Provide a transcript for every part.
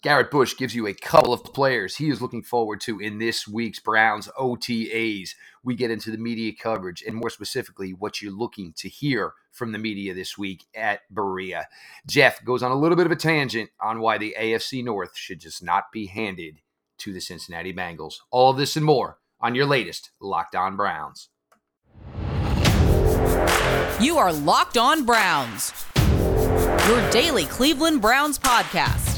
Garrett Bush gives you a couple of players he is looking forward to in this week's Browns OTAs. We get into the media coverage and more specifically what you're looking to hear from the media this week at Berea. Jeff goes on a little bit of a tangent on why the AFC North should just not be handed to the Cincinnati Bengals. All of this and more on your latest Locked On Browns. You are Locked On Browns, your daily Cleveland Browns podcast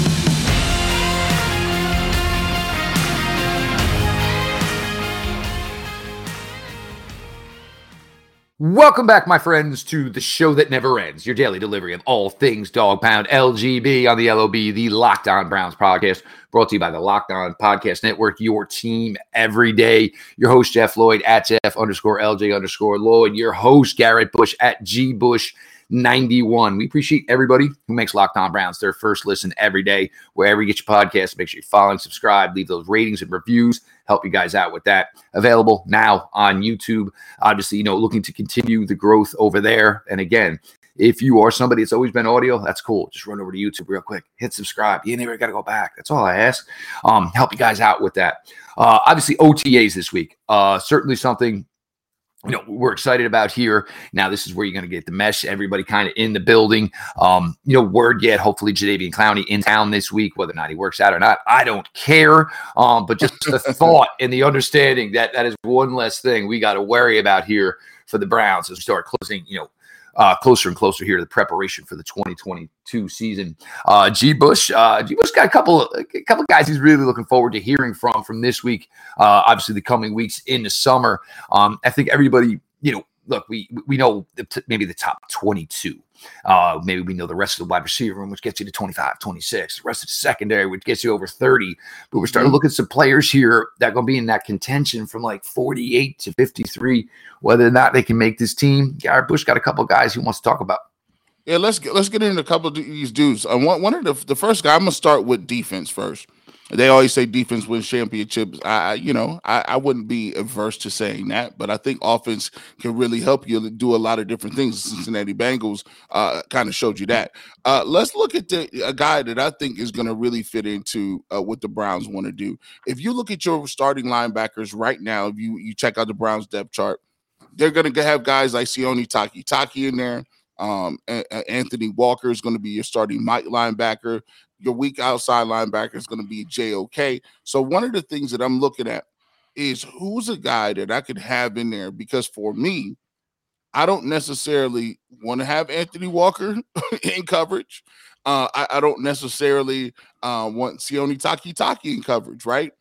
Welcome back, my friends, to the show that never ends. Your daily delivery of all things dog pound LGB on the LOB, the Locked On Browns podcast, brought to you by the Locked On Podcast Network, your team every day. Your host, Jeff Lloyd, at Jeff underscore LJ underscore Lloyd. Your host, Garrett Bush, at G Bush 91. We appreciate everybody who makes Locked On Browns their first listen every day. Wherever you get your podcast, make sure you follow and subscribe, leave those ratings and reviews, help you guys out with that. Available now on YouTube. Obviously, you know, looking to continue the growth over there. And again, if you are somebody that's always been audio, that's cool. Just run over to YouTube real quick, hit subscribe. You ain't got to go back. That's all I ask. Um, help you guys out with that. Uh, obviously, OTAs this week. Uh, certainly something you know we're excited about here. Now this is where you're going to get the mesh everybody kind of in the building. Um you know word yet hopefully Jadeveon Clowney in town this week whether or not he works out or not i don't care. Um but just the thought and the understanding that that is one less thing we got to worry about here for the browns as we start closing you know uh, closer and closer here to the preparation for the 2022 season. Uh, G. Bush, uh, G. Bush got a couple, of a couple guys he's really looking forward to hearing from from this week. Uh, obviously, the coming weeks in the summer. Um, I think everybody, you know, look, we we know the, maybe the top 22 uh, maybe we know the rest of the wide receiver room, which gets you to 25, 26. The rest of the secondary, which gets you over 30. But we're starting to mm-hmm. look at some players here that are going to be in that contention from like 48 to 53, whether or not they can make this team. Garrett Bush got a couple guys he wants to talk about. Yeah, let's get let's get into a couple of these dudes. I want one of the the first guy. I'm gonna start with defense first. They always say defense wins championships. I, you know, I, I wouldn't be averse to saying that, but I think offense can really help you do a lot of different things. Cincinnati Bengals uh, kind of showed you that. Uh, let's look at the a guy that I think is going to really fit into uh, what the Browns want to do. If you look at your starting linebackers right now, if you you check out the Browns depth chart, they're going to have guys like Sione Takitaki in there. Um, Anthony Walker is going to be your starting Mike linebacker your weak outside linebacker is going to be JOK. So one of the things that I'm looking at is who's a guy that I could have in there because for me, I don't necessarily want to have Anthony Walker in coverage. Uh, I, I, don't necessarily uh, want Sione Takitaki in coverage, right?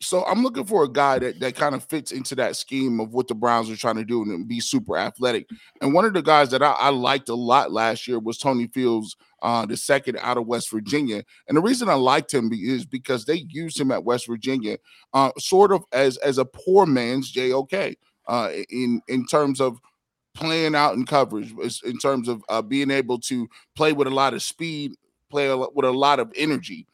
So I'm looking for a guy that that kind of fits into that scheme of what the Browns are trying to do and be super athletic. And one of the guys that I, I liked a lot last year was Tony Fields, uh, the second out of West Virginia. And the reason I liked him is because they used him at West Virginia, uh, sort of as as a poor man's JOK, uh, in in terms of playing out in coverage, in terms of uh, being able to play with a lot of speed, play with a lot of energy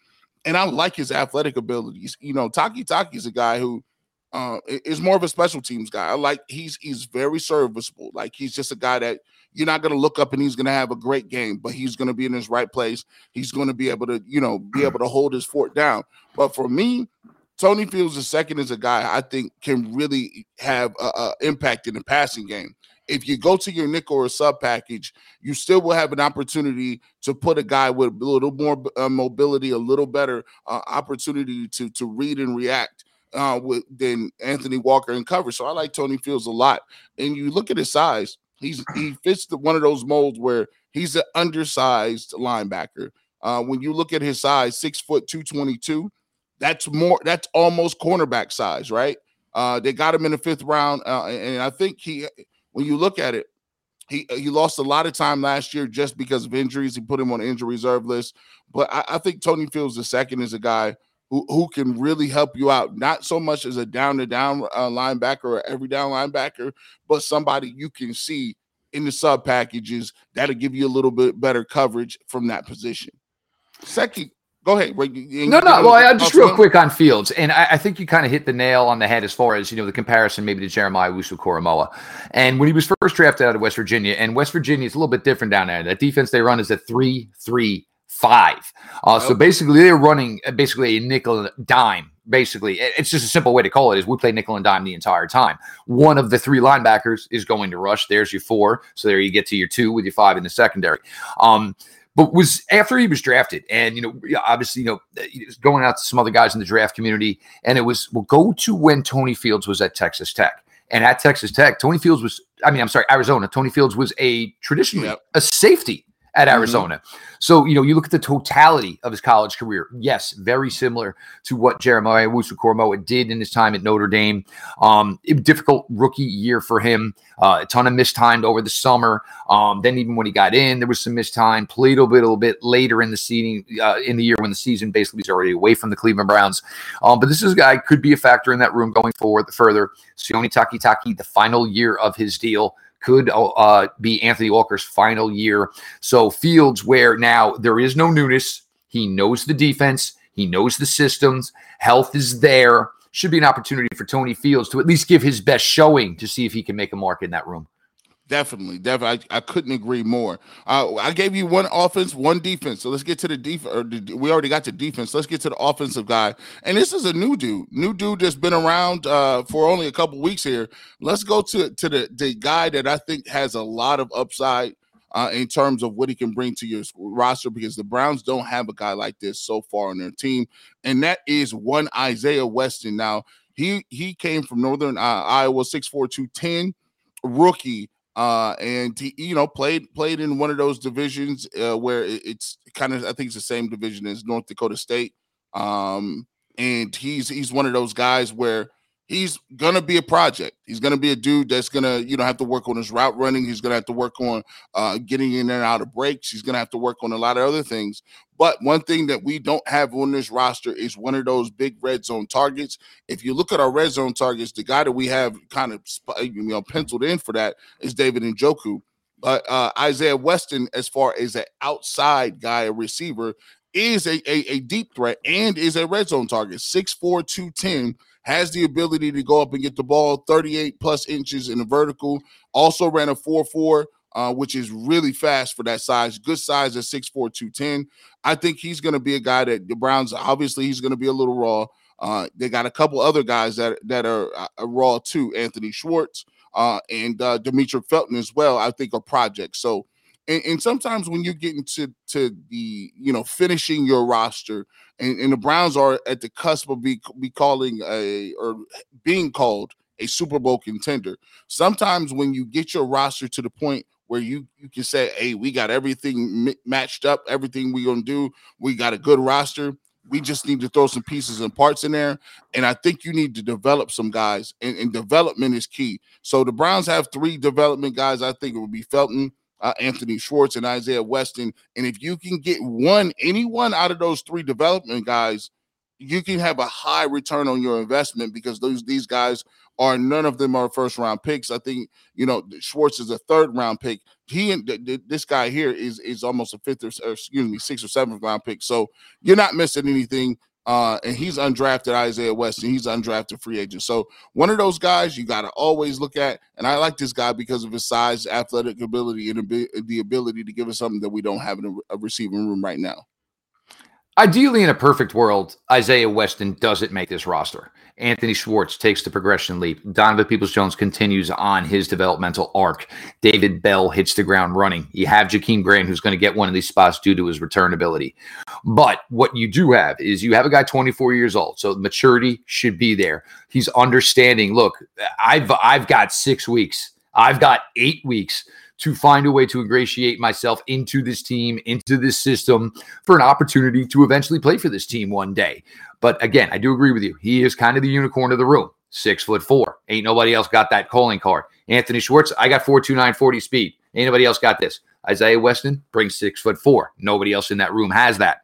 and I like his athletic abilities. You know, Takitaki is a guy who uh, is more of a special teams guy. I like he's he's very serviceable. Like he's just a guy that you're not going to look up and he's going to have a great game, but he's going to be in his right place. He's going to be able to, you know, be able to hold his fort down. But for me, Tony Fields the second is a guy I think can really have an impact in the passing game if you go to your nickel or sub package, you still will have an opportunity to put a guy with a little more uh, mobility, a little better uh, opportunity to to read and react uh, with than Anthony Walker in cover. So I like Tony Fields a lot. And you look at his size; he's he fits the, one of those molds where he's an undersized linebacker. Uh, when you look at his size, six foot two twenty two, that's more. That's almost cornerback size, right? Uh, they got him in the fifth round, uh, and I think he when you look at it, he uh, he lost a lot of time last year just because of injuries. He put him on injury reserve list. But I, I think Tony Fields the second is a guy who, who can really help you out, not so much as a down to down uh, linebacker or every down linebacker, but somebody you can see in the sub packages that'll give you a little bit better coverage from that position. Second, Go ahead. Wait, No, no. Well, I, just real quick on Fields, and I, I think you kind of hit the nail on the head as far as you know the comparison maybe to Jeremiah Owusu-Koramoah. And when he was first drafted out of West Virginia, and West Virginia is a little bit different down there. That defense they run is a three-three five. Uh, So basically, they're running uh, basically a nickel dime. Basically, it's just a simple way to call it. Is we play nickel and dime the entire time. One of the three linebackers is going to rush. There's your four. So there you get to your two with your five in the secondary. Um, but was after he was drafted, and you know, obviously, you know, uh, going out to some other guys in the draft community, and it was well, go to when Tony Fields was at Texas Tech. And at Texas Tech, Tony Fields was, I mean, I'm sorry, Arizona. Tony Fields was a traditionally yep. a safety at mm-hmm. Arizona. So, you know, you look at the totality of his college career. Yes, very similar to what Jeremiah Owusu-Koramoah did in his time at Notre Dame. Um, difficult rookie year for him. Uh, a ton of mistimed over the summer. Um, then even when he got in, there was some missed time. Played a little bit later in the season, uh, in the year when the season basically was already away from the Cleveland Browns. Um, but this is a guy could be a factor in that room going forward further. Sione Takitaki, the final year of his deal could uh, be Anthony Walker's final year. So Fields, where now there is no newness, he knows the defense, he knows the systems, health is there. Should be an opportunity for Tony Fields to at least give his best showing to see if he can make a mark in that room. Definitely, definitely. I, I couldn't agree more. Uh, I gave you one offense, one defense. So let's get to the defense. We already got to defense. Let's get to the offensive guy. And this is a new dude, new dude that's been around uh, for only a couple weeks here. Let's go to to the the guy that I think has a lot of upside uh, in terms of what he can bring to your roster because the Browns don't have a guy like this so far on their team, and that is one Isaiah Weston. Now he he came from Northern uh, Iowa, six four two ten rookie uh, and he, you know, played played in one of those divisions uh, where it's kind of I think it's the same division as North Dakota State. Um, and he's he's one of those guys where he's gonna be a project. He's gonna be a dude that's gonna you know have to work on his route running. He's gonna have to work on uh, getting in and out of breaks. He's gonna have to work on a lot of other things. But one thing that we don't have on this roster is one of those big red zone targets. If you look at our red zone targets, the guy that we have kind of you know penciled in for that is David Njoku. But uh, Isaiah Weston, as far as an outside guy, a receiver, is a, a, a, deep threat and is a red zone target. 6'4, 210, has the ability to go up and get the ball 38 plus inches in the vertical. Also ran a 4'4 uh, which is really fast for that size. Good size at 6'4, 210. I think he's going to be a guy that the Browns, obviously, he's going to be a little raw. Uh, they got a couple other guys that, that are uh, raw too. Anthony Schwartz uh, and uh, Felton as well, I think are projects. So, and, and, sometimes when you get into to the, you know, finishing your roster, and, and the Browns are at the cusp of be, be calling a or being called a Super Bowl contender. Sometimes when you get your roster to the point where you you can say, "Hey, we got everything m- matched up, everything we're gonna do. We got a good roster. We just need to throw some pieces and parts in there." And I think you need to develop some guys, and, and development is key. So the Browns have three development guys. I think it would be Felton. Uh, Anthony Schwartz and Isaiah Weston. And if you can get one, anyone out of those three development guys, you can have a high return on your investment because those these guys are none of them are first round picks. I think you know Schwartz is a third round pick. He and th- th- this guy here is is almost a fifth or, or excuse me sixth or seventh round pick. So you're not missing anything. Uh, and he's undrafted Isaiah West, and he's undrafted free agent. So one of those guys you got to always look at. And I like this guy because of his size, athletic ability, and the ability to give us something that we don't have in a, a receiving room right now. Ideally, in a perfect world, Isaiah Weston doesn't make this roster. Anthony Schwartz takes the progression leap. Donovan Peoples Jones continues on his developmental arc. David Bell hits the ground running. You have Jakeem Grant, who's going to get one of these spots due to his return ability. But what you do have is you have a guy 24 years old, so maturity should be there. He's understanding. Look, I've I've got six weeks. I've got eight weeks to find a way to ingratiate myself into this team, into this system for an opportunity to eventually play for this team one day. But again, I do agree with you. He is kind of the unicorn of the room. Six foot four. Ain't nobody else got that calling card. Anthony Schwartz, I got 429 40 speed. Ain't nobody else got this. Isaiah Weston brings six foot four. Nobody else in that room has that.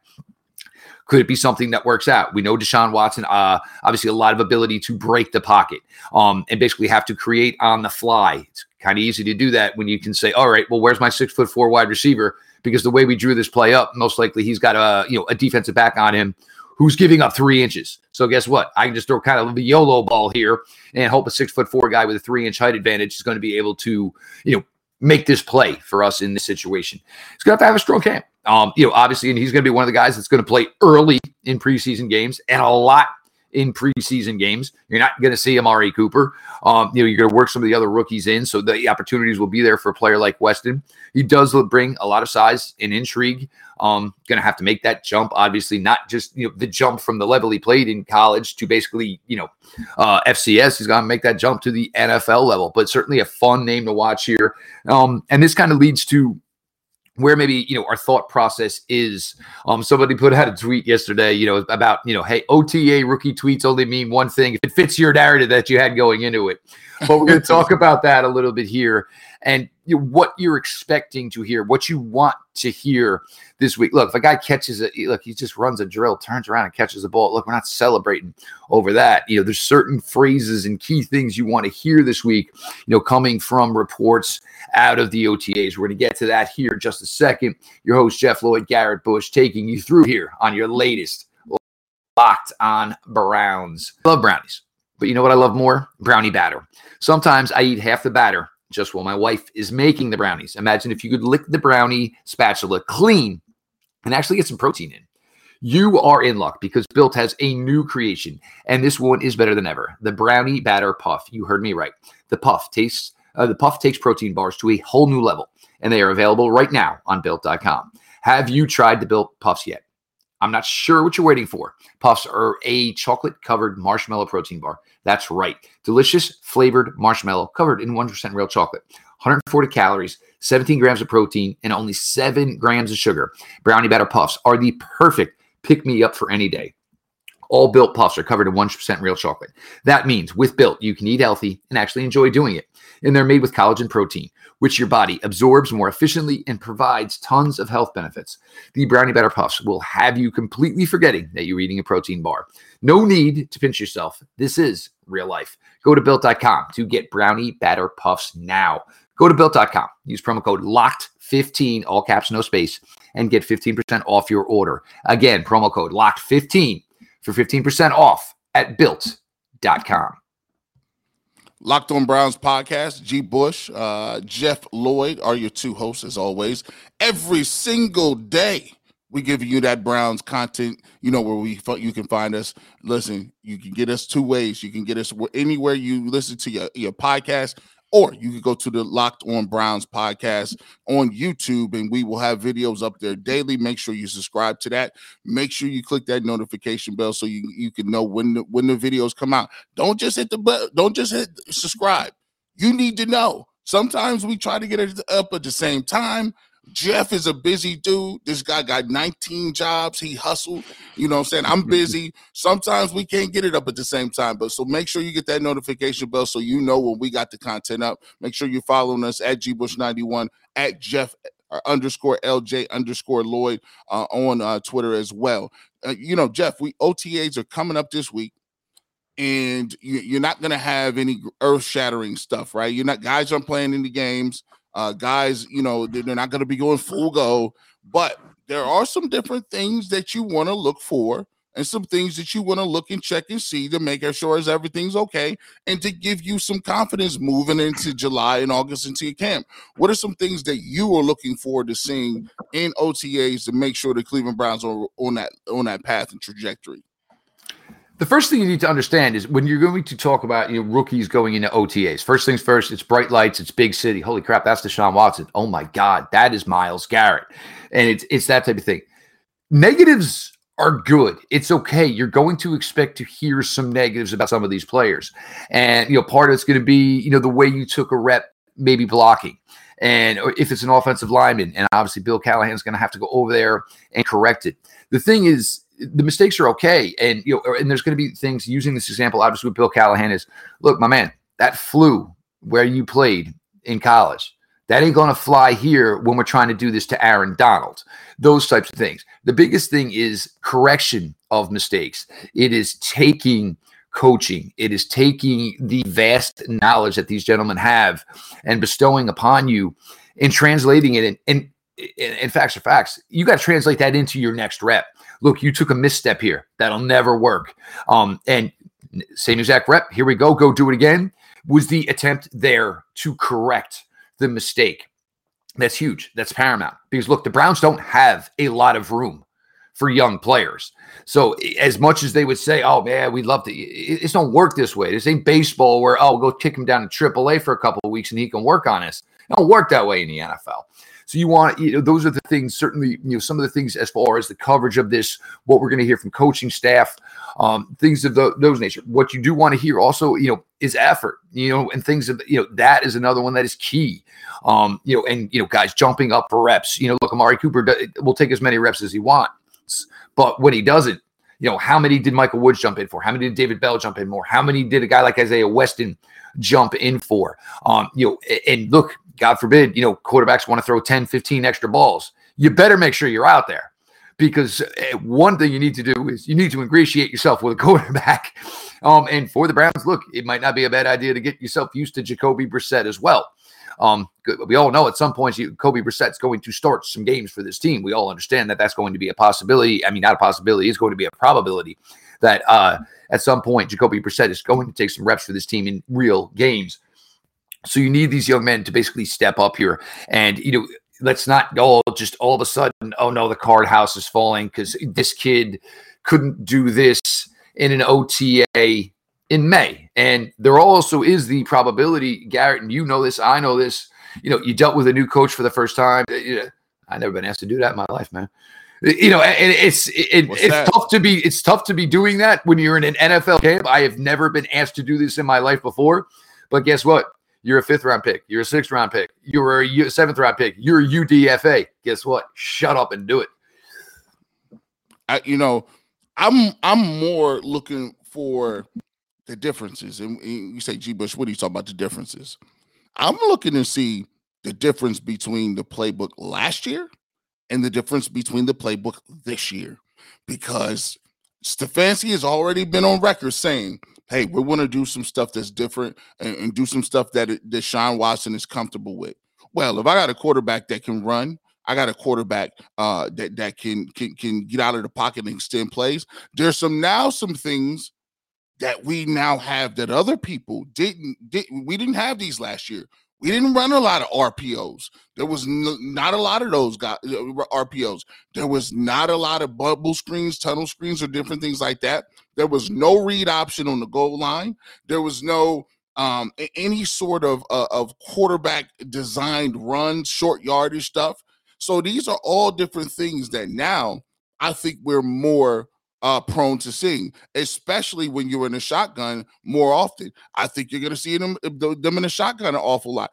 Could it be something that works out? We know Deshaun Watson, uh, obviously a lot of ability to break the pocket um, and basically have to create on the fly. It's kind of easy to do that when you can say, all right, well, where's my six foot four wide receiver? Because the way we drew this play up, most likely he's got a you know a defensive back on him who's giving up three inches. So guess what? I can just throw kind of a YOLO ball here and hope a six foot four guy with a three inch height advantage is going to be able to, you know, make this play for us in this situation. He's going to have to have a strong camp. Um, you know, obviously, and he's going to be one of the guys that's going to play early in preseason games and a lot in preseason games. You're not going to see Amari Cooper. Um, you know, you're going to work some of the other rookies in, so the opportunities will be there for a player like Weston. He does bring a lot of size and intrigue. Um, going to have to make that jump, obviously, not just you know the jump from the level he played in college to basically you know uh, FCS. He's going to make that jump to the NFL level, but certainly a fun name to watch here. Um, and this kind of leads to where maybe you know our thought process is um somebody put out a tweet yesterday you know about you know hey ota rookie tweets only mean one thing. If it fits your narrative that you had going into it. But we're going to talk about that a little bit here and you know, what you're expecting to hear what you want to hear this week. Look, if a guy catches it, look, he just runs a drill, turns around and catches the ball. Look, we're not celebrating over that. You know, there's certain phrases and key things you want to hear this week, you know, coming from reports out of the OTAs. We're going to get to that here in just a second. Your host, Jeff Lloyd Garrett Bush, taking you through here on your latest Locked on Browns. Love brownies. But you know what I love more? Brownie batter. Sometimes I eat half the batter just while my wife is making the brownies. Imagine if you could lick the brownie spatula clean and actually get some protein in. You are in luck because Built has a new creation, and this one is better than ever. The brownie batter puff. You heard me right. The puff tastes. Uh, the puff takes protein bars to a whole new level, and they are available right now on Built.com. Have you tried the Built Puffs yet? I'm not sure what you're waiting for. Puffs are a chocolate covered marshmallow protein bar. That's right. Delicious flavored marshmallow covered in 100% real chocolate. 140 calories, 17 grams of protein, and only 7 grams of sugar. Brownie batter puffs are the perfect pick me up for any day. All built puffs are covered in 100% real chocolate. That means with built, you can eat healthy and actually enjoy doing it. And they're made with collagen protein, which your body absorbs more efficiently and provides tons of health benefits. The brownie batter puffs will have you completely forgetting that you're eating a protein bar. No need to pinch yourself. This is real life. Go to built.com to get brownie batter puffs now. Go to built.com, use promo code LOCKED15, all caps, no space, and get 15% off your order. Again, promo code LOCKED15 for 15% off at built.com. Locked on Browns podcast, G. Bush, uh, Jeff Lloyd are your two hosts as always. Every single day, we give you that Browns content. You know where we you can find us. Listen, you can get us two ways. You can get us anywhere you listen to your, your podcast or you could go to the Locked On Browns podcast on YouTube, and we will have videos up there daily. Make sure you subscribe to that. Make sure you click that notification bell so you, you can know when the, when the videos come out. Don't just hit the button. Don't just hit subscribe. You need to know. Sometimes we try to get it up at the same time. Jeff is a busy dude. This guy got 19 jobs. He hustled. You know what I'm saying? I'm busy. Sometimes we can't get it up at the same time. But so make sure you get that notification bell so you know when we got the content up. Make sure you're following us at gbush91, at Jeff uh, underscore LJ underscore Lloyd uh, on uh, Twitter as well. Uh, you know, Jeff, we OTAs are coming up this week and you, are not going to have any earth shattering stuff, right? You're not guys aren't playing any games. Uh, guys, you know, they're not going to be going full go, but there are some different things that you want to look for and some things that you want to look and check and see to make sure as everything's okay and to give you some confidence moving into July and August into your camp. What are some things that you are looking forward to seeing in OTAs to make sure the Cleveland Browns are on that on that path and trajectory? The first thing you need to understand is when you're going to talk about you know rookies going into OTAs. First things first, it's bright lights, it's big city. Holy crap, that's Deshaun Watson. Oh my God, that is Myles Garrett, and it's it's that type of thing. Negatives are good. It's okay. You're going to expect to hear some negatives about some of these players, and you know part of it's going to be you know the way you took a rep, maybe blocking. And if it's an offensive lineman, and obviously Bill Callahan's going to have to go over there and correct it. The thing is, the mistakes are okay. And you know, and there's going to be things using this example, obviously with Bill Callahan is look, my man, that flu where you played in college, That ain't going to fly here when we're trying to do this to Aaron Donald. Those types of things. The biggest thing is correction of mistakes. It is taking coaching. It is taking the vast knowledge that these gentlemen have and bestowing upon you and translating it. And, and, and facts are facts. You got to translate that into your next rep. Look, you took a misstep here. That'll never work. Um, and same exact rep. Here we go. Go do it again. Was the attempt there to correct the mistake? That's huge. That's paramount because look, the Browns don't have a lot of room for young players. So as much as they would say, "Oh man, we'd love to," it, it don't work this way. This ain't baseball where oh, go kick him down to AAA for a couple of weeks and he can work on us. It don't work that way in the NFL. So you want, you know, those are the things. Certainly, you know, some of the things as far as the coverage of this, what we're going to hear from coaching staff, um, things of the, those nature. What you do want to hear also, you know, is effort, you know, and things of, you know, that is another one that is key. Um, you know, and you know, guys jumping up for reps. You know, look, Amari Cooper will take as many reps as he but when he doesn't, you know, how many did Michael Woods jump in for? How many did David Bell jump in more? How many did a guy like Isaiah Weston jump in for? Um, you know, and look, God forbid, you know, quarterbacks want to throw 10, 15 extra balls. You better make sure you're out there because eh, one thing you need to do is you need to ingratiate yourself with a quarterback. Um, and for the Browns, look, it might not be a bad idea to get yourself used to Jacoby Brissett as well. Um, we all know at some point Kobe Brissett's going to start some games for this team. We all understand that that's going to be a possibility. I mean, not a possibility; it's going to be a probability that uh, at some point Jacoby Brissett is going to take some reps for this team in real games. So you need these young men to basically step up here, and you know, let's not go just all of a sudden. Oh no, the card house is falling because this kid couldn't do this in an OTA in May. And there also is the probability, Garrett, and you know this, I know this. You know, you dealt with a new coach for the first time. Eh, I've never been asked to do that in my life, man. Eh, you know, and it's it, it's that? tough to be it's tough to be doing that when you're in an NFL camp. I have never been asked to do this in my life before, but guess what? You're a fifth round pick. You're a sixth round pick. You're a seventh round pick. You're a UDFA. Guess what? Shut up and do it. I, you know, I'm I'm more looking for the differences. And you say, G. Bush, what are you talking about? The differences. I'm looking to see the difference between the playbook last year and the difference between the playbook this year. Because Stefanski has already been on record saying, hey, we want to do some stuff that's different and, and do some stuff that that Sean Watson is comfortable with. Well, if I got a quarterback that can run, I got a quarterback uh, that that can, can can get out of the pocket and extend plays. There's some now some things that we now have that other people didn't did we didn't have these last year. We didn't run a lot of RPOs. There was not a lot of those got uh, RPOs. There was not a lot of bubble screens, tunnel screens, or different things like that. There was no read option on the goal line. There was no um, any sort of uh, of quarterback designed run, short yardage stuff. So these are all different things that now I think we're more uh, prone to seeing, especially when you're in a shotgun more often. I think you're going to see them uh, them in a shotgun an awful lot.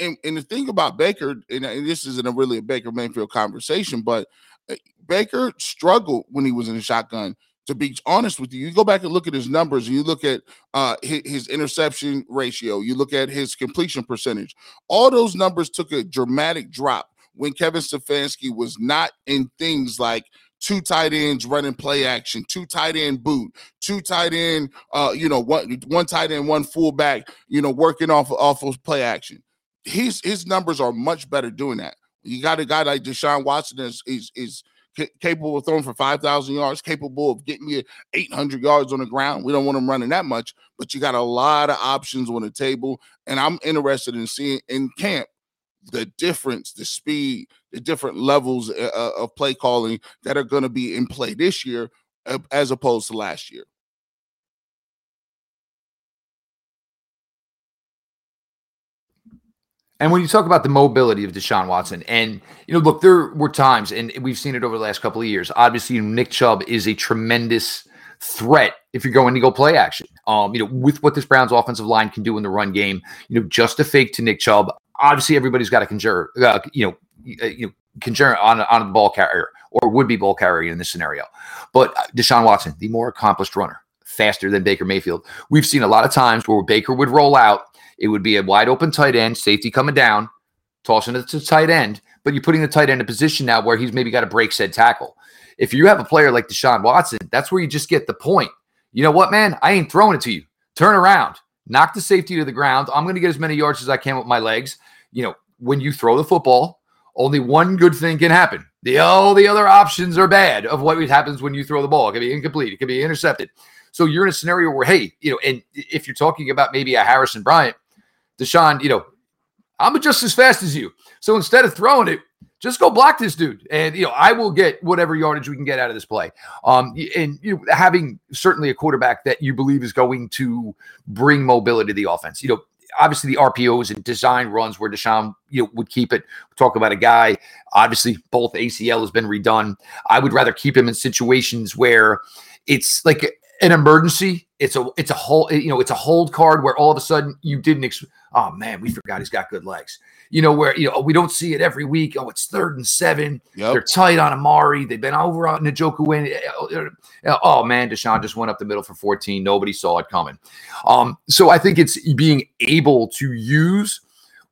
And, and the thing about Baker, and, and this isn't a really a Baker Mayfield conversation, but uh, Baker struggled when he was in a shotgun. To be honest with you, you go back and look at his numbers, and you look at uh, his, his interception ratio, you look at his completion percentage. All those numbers took a dramatic drop when Kevin Stefanski was not in things like two tight ends running play action, two tight end boot, two tight end, uh, you know, one one tight end, one fullback, you know, working off off of play action. His his numbers are much better doing that. You got a guy like Deshaun Watson is is, is capable of throwing for 5,000 yards, capable of getting you 800 yards on the ground. We don't want him running that much, but you got a lot of options on the table. And I'm interested in seeing in camp the difference, the speed, the different levels uh, uh, of play calling that are going to be in play this year uh, as opposed to last year. And when you talk about the mobility of Deshaun Watson, and you know, look, there were times, and we've seen it over the last couple of years. Obviously, Nick Chubb is a tremendous threat if you're going to go play action. Um, you know, with what this Browns offensive line can do in the run game, you know, just a fake to Nick Chubb, obviously everybody's got to conjure, uh, you know, uh, you know, conjure on on the ball carrier or would be ball carrier in this scenario. But uh, Deshaun Watson, the more accomplished runner, faster than Baker Mayfield. We've seen a lot of times where Baker would roll out, it would be a wide open tight end, safety coming down. tossing it to tight end, but you're putting the tight end in a position now where he's maybe got to break said tackle. If you have a player like Deshaun Watson, that's where you just get the point. You know what, man? I ain't throwing it to you. Turn around, knock the safety to the ground. I'm going to get as many yards as I can with my legs. You know, when you throw the football, only one good thing can happen. The all the other options are bad of what happens when you throw the ball. It can be incomplete. It can be intercepted. So you're in a scenario where, hey, you know, and if you're talking about maybe a Harrison Bryant, Deshaun, you know, I'm just as fast as you. So instead of throwing it, just go block this dude, and you know I will get whatever yardage we can get out of this play. Um, and you know, having certainly a quarterback that you believe is going to bring mobility to the offense. You know, obviously the RPOs and design runs where Deshaun you know would keep it. talk about a guy. Obviously, both ACL has been redone. I would rather keep him in situations where it's like an emergency. It's a it's a whole you know it's a hold card where all of a sudden you didn't. Ex- oh man, we forgot he's got good legs. You know where you know we don't see it every week. Oh, it's third and seven. Yep. They're tight on Amari. They've been over on Njoku. Win. Oh man, Deshaun just went up the middle for 14. Nobody saw it coming. Um, so I think it's being able to use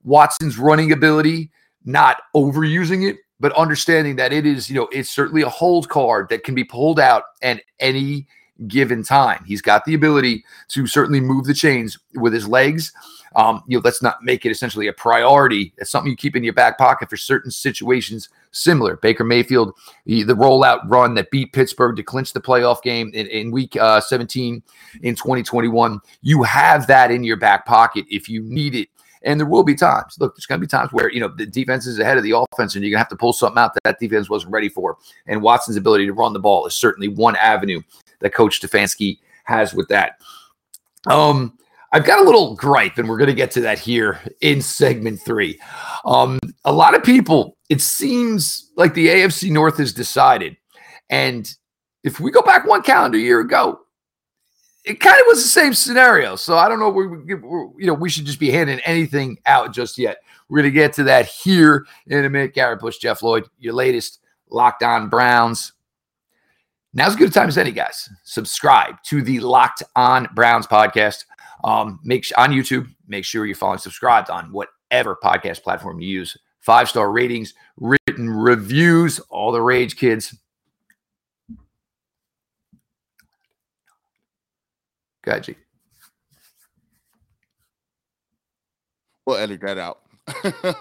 Watson's running ability, not overusing it, but understanding that it is, you know, it's certainly a hold card that can be pulled out and any given time. He's got the ability to certainly move the chains with his legs. Um, you know, let's not make it essentially a priority. It's something you keep in your back pocket for certain situations similar. Baker Mayfield, the, rollout run that beat Pittsburgh to clinch the playoff game in, in week uh, 17 in 2021. You have that in your back pocket if you need it. And there will be times, look, there's going to be times where, you know, the defense is ahead of the offense and you're going to have to pull something out that that defense wasn't ready for. And Watson's ability to run the ball is certainly one avenue that Coach Stefanski has with that. Um, I've got a little gripe, and we're going to get to that here in segment three. Um, a lot of people, it seems like the AFC North has decided. And if we go back one calendar year ago, it kind of was the same scenario. So I don't know. We, we, you know, we should just be handing anything out just yet. We're going to get to that here in a minute. Garrett Bush, Jeff Lloyd, your latest Locked On Browns Now's as good a time as any, guys. Subscribe to the Locked On Browns podcast. Um, make on YouTube. Make sure you're following, subscribed on whatever podcast platform you use. Five star ratings, written reviews, all the rage, kids. Go ahead, G. We'll edit that out.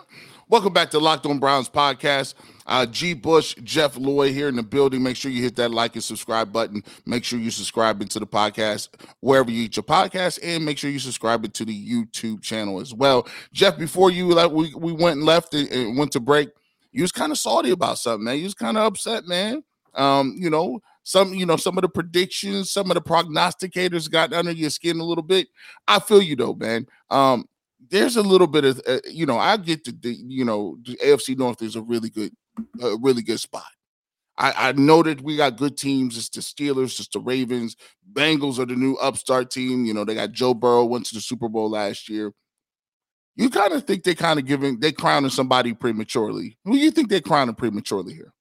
Welcome back to Locked On Browns podcast. Uh, G. Bush, Jeff Lloyd here in the building. Make sure you hit that like and subscribe button. Make sure you subscribe into the podcast wherever you eat your podcast, and make sure you subscribe it to the YouTube channel as well. Jeff, before you like we, we went and left and, and went to break, you was kind of salty about something, man. You was kind of upset, man. Um, you know, some you know some of the predictions, some of the prognosticators got under your skin a little bit. I feel you though, man. Um, there's a little bit of uh, you know I get the, the you know the AFC North is a really good a really good spot. I, I know that we got good teams. It's the Steelers, it's the Ravens. Bengals are the new upstart team. You know they got Joe Burrow went to the Super Bowl last year. You kind of think they kind of giving they crowning somebody prematurely. Who you think they're crowning prematurely here?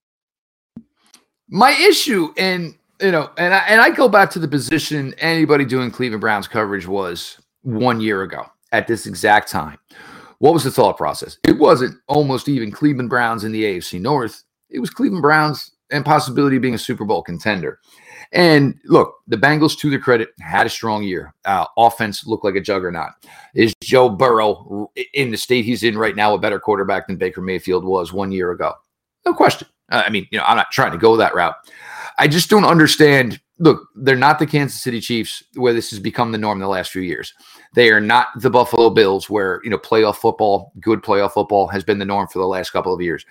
My issue, and you know, and I, and I go back to the position anybody doing Cleveland Browns coverage was one year ago at this exact time. What was the thought process? It wasn't almost even Cleveland Browns in the AFC North. It was Cleveland Browns and possibility of being a Super Bowl contender. And look, the Bengals, to their credit, had a strong year. Uh, offense looked like a juggernaut. Is Joe Burrow in the state he's in right now a better quarterback than Baker Mayfield was one year ago? No question. I mean, you know, I'm not trying to go that route. I just don't understand look, they're not the Kansas City Chiefs where this has become the norm the last few years. They are not the Buffalo Bills where, you know, playoff football, good playoff football has been the norm for the last couple of years.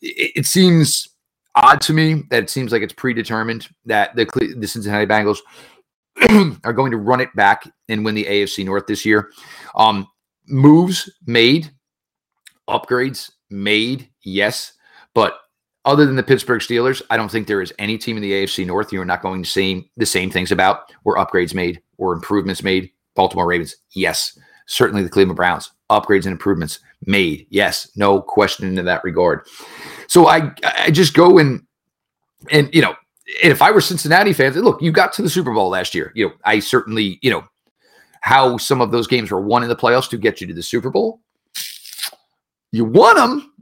It seems odd to me that it seems like it's predetermined that the, the Cincinnati Bengals are going to run it back and win the AFC North this year. Um, moves made, upgrades made, yes, but other than the Pittsburgh Steelers, I don't think there is any team in the AFC North you are not going to see the same things about or upgrades made or improvements made. Baltimore Ravens, yes. Certainly the Cleveland Browns, upgrades and improvements made. Yes, no question in that regard. So I I just go and and you know, and if I were Cincinnati fans, look, you got to the Super Bowl last year. You know, I certainly, you know, how some of those games were won in the playoffs to get you to the Super Bowl you won them.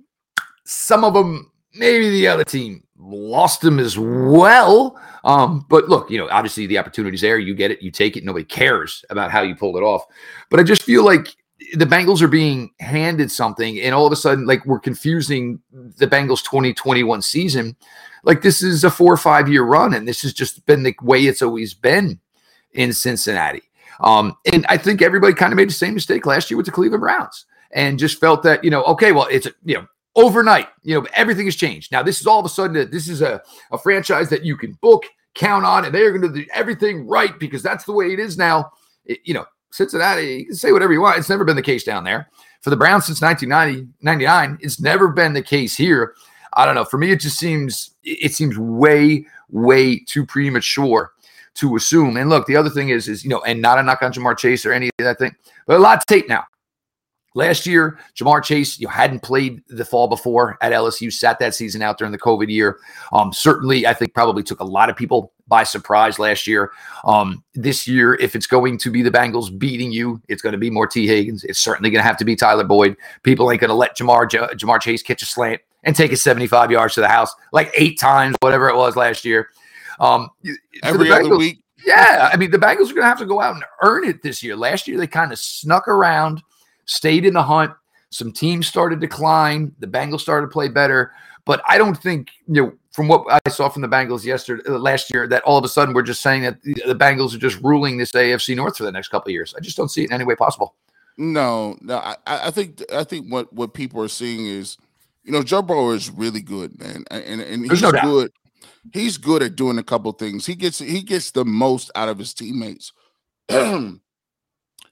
Some of them, maybe the other team lost them as well. Um, but look, you know, obviously the opportunity's there. You get it, you take it. Nobody cares about how you pulled it off. But I just feel like the Bengals are being handed something, and all of a sudden, like we're confusing the Bengals 2021 season. Like this is a four or five year run, and this has just been the way it's always been in Cincinnati. Um, and I think everybody kind of made the same mistake last year with the Cleveland Browns and just felt that, you know, okay, well, it's, you know, overnight, you know, everything has changed. Now, this is all of a sudden, this is a, a franchise that you can book, count on, and they're going to do everything right because that's the way it is now. It, you know, Cincinnati, you can say whatever you want. It's never been the case down there. For the Browns since 1990, 99, it's never been the case here. I don't know. For me, it just seems it seems way, way too premature to assume. And look, the other thing is, is you know, and not a knock on Ja'Marr Chase or any of that thing, but a lot to tape now. Last year, Ja'Marr Chase, you hadn't played the fall before at LSU, sat that season out during the COVID year. Um, certainly, I think probably took a lot of people by surprise last year. Um, this year, if it's going to be the Bengals beating you, it's going to be more Tee Higgins. It's certainly going to have to be Tyler Boyd. People ain't going to let Ja'Marr J- Ja'Marr Chase catch a slant and take it 75 yards to the house like eight times, whatever it was last year. Um, Every Bengals, other week. Yeah. I mean, the Bengals are going to have to go out and earn it this year. Last year, they kind of snuck around, stayed in the hunt. Some teams started to decline. The Bengals started to play better. But I don't think, you know, from what I saw from the Bengals yesterday, uh, last year, that all of a sudden we're just saying that the Bengals are just ruling this AFC North for the next couple of years. I just don't see it in any way possible. No, no, I, I think I think what what people are seeing is, you know, Joe Burrow is really good, man, and and he's no good he's good at doing a couple things. He gets he gets the most out of his teammates.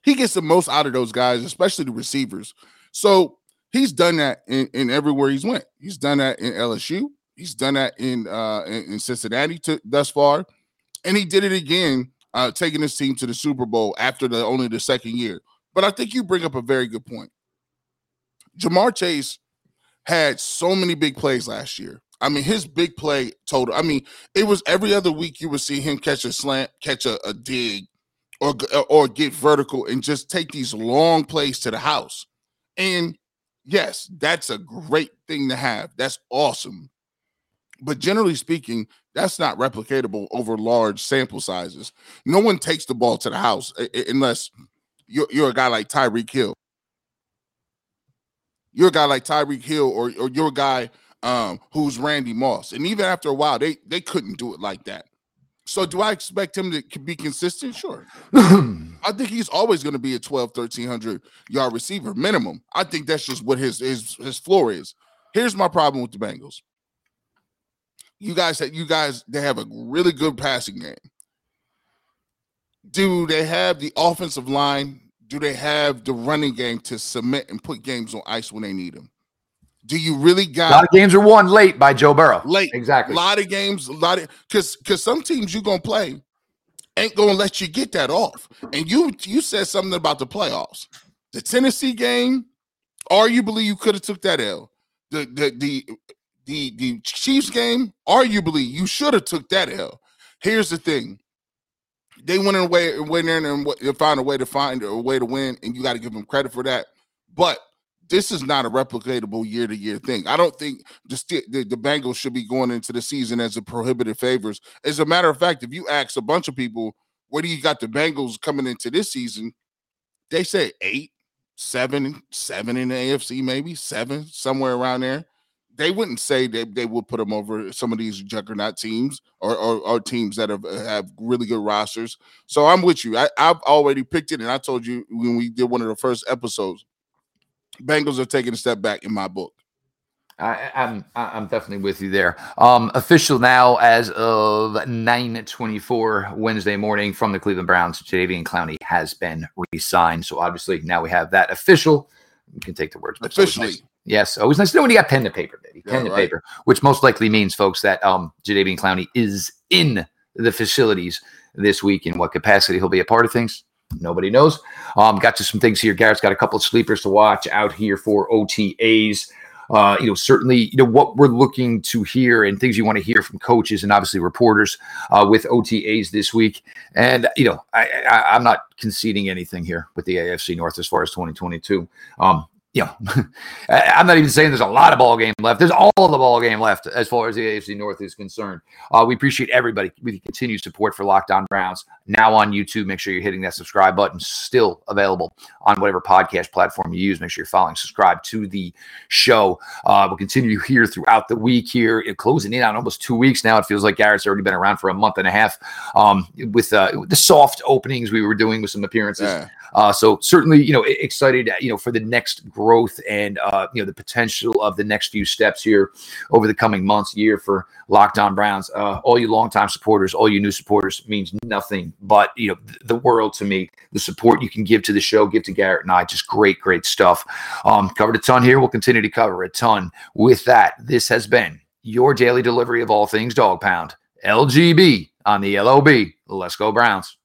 he gets the most out of those guys, especially the receivers. So he's done that in, in everywhere he's went. He's done that in LSU. He's done that in uh in, in Cincinnati to, thus far, and he did it again, uh, taking his team to the Super Bowl after the only the second year. But I think you bring up a very good point. Ja'Marr Chase had so many big plays last year. I mean, his big play total. I mean, it was every other week you would see him catch a slant, catch a, a dig, or uh, or get vertical and just take these long plays to the house. And yes, that's a great thing to have. That's awesome. But generally speaking, that's not replicatable over large sample sizes. No one takes the ball to the house uh, uh, unless you're, you're a guy like Tyreek Hill. You're a guy like Tyreek Hill, or, or you're a guy um, who's Randy Moss. And even after a while, they they couldn't do it like that. So do I expect him to be consistent? Sure. I think he's always going to be a 12, 1300 yard receiver minimum. I think that's just what his his his floor is. Here's my problem with the Bengals. You guys that you guys they have a really good passing game. Do they have the offensive line? Do they have the running game to submit and put games on ice when they need them? Do you really got a lot of games are won late by Joe Burrow? Late, exactly. A lot of games, a lot of because because some teams you're gonna play ain't gonna let you get that off. And you you said something about the playoffs. The Tennessee game, arguably you could have took that L. The the the the the Chiefs game, arguably you should have took that L. Here's the thing. They went in a way, and went in and found a way to find a way to win, and you got to give them credit for that. But this is not a replicatable year to year thing. I don't think the, the, the Bengals should be going into the season as a prohibited favors. As a matter of fact, if you ask a bunch of people, where do you got the Bengals coming into this season? They say eight, seven, seven in the AFC, maybe seven, somewhere around there. They wouldn't say that they would put them over some of these juggernaut teams or, or, or teams that have have really good rosters. So I'm with you. I, I've already picked it, and I told you when we did one of the first episodes Bengals have taken a step back in my book. I, am I'm, I'm definitely with you there. Um, official now as of 9:24 Wednesday morning from the Cleveland Browns. Jadeveon Clowney has been re-signed, so obviously now we have that official. You can take the words officially. Nice. Yes, always nice to know when you got pen to paper, baby. Pen yeah, to right. paper, which most likely means, folks, that um, Jadeveon Clowney is in the facilities this week. In what capacity he'll be a part of things, Nobody knows. Um, got to some things here. Garrett's got a couple of sleepers to watch out here for OTAs. Uh, you know, certainly, you know, what we're looking to hear and things you want to hear from coaches and obviously reporters uh, with OTAs this week. And, you know, I, am not conceding anything here with the AFC North as far as 2022. Um, you know, I'm not even saying there's a lot of ball game left. There's all of the ball game left as far as the AFC North is concerned. Uh, we appreciate everybody with continued support for Locked On Browns. Now on YouTube, make sure you're hitting that subscribe button. Still available on whatever podcast platform you use. Make sure you're following, subscribe to the show. Uh, we'll continue here throughout the week here, it closing in on almost two weeks now. It feels like Garrett's already been around for a month and a half um, with uh, the soft openings we were doing with some appearances. Yeah. Uh, so certainly, you know, excited, you know, for the next growth and uh, you know the potential of the next few steps here over the coming months, year for Locked On Browns. Uh, all you longtime supporters, all you new supporters means nothing but you know the world to me. The support you can give to the show, give to Garrett and I, just great, great stuff. Um, covered a ton here. We'll continue to cover a ton. With that, this has been your daily delivery of all things Dog Pound. LGB on the LOB. Let's go Browns.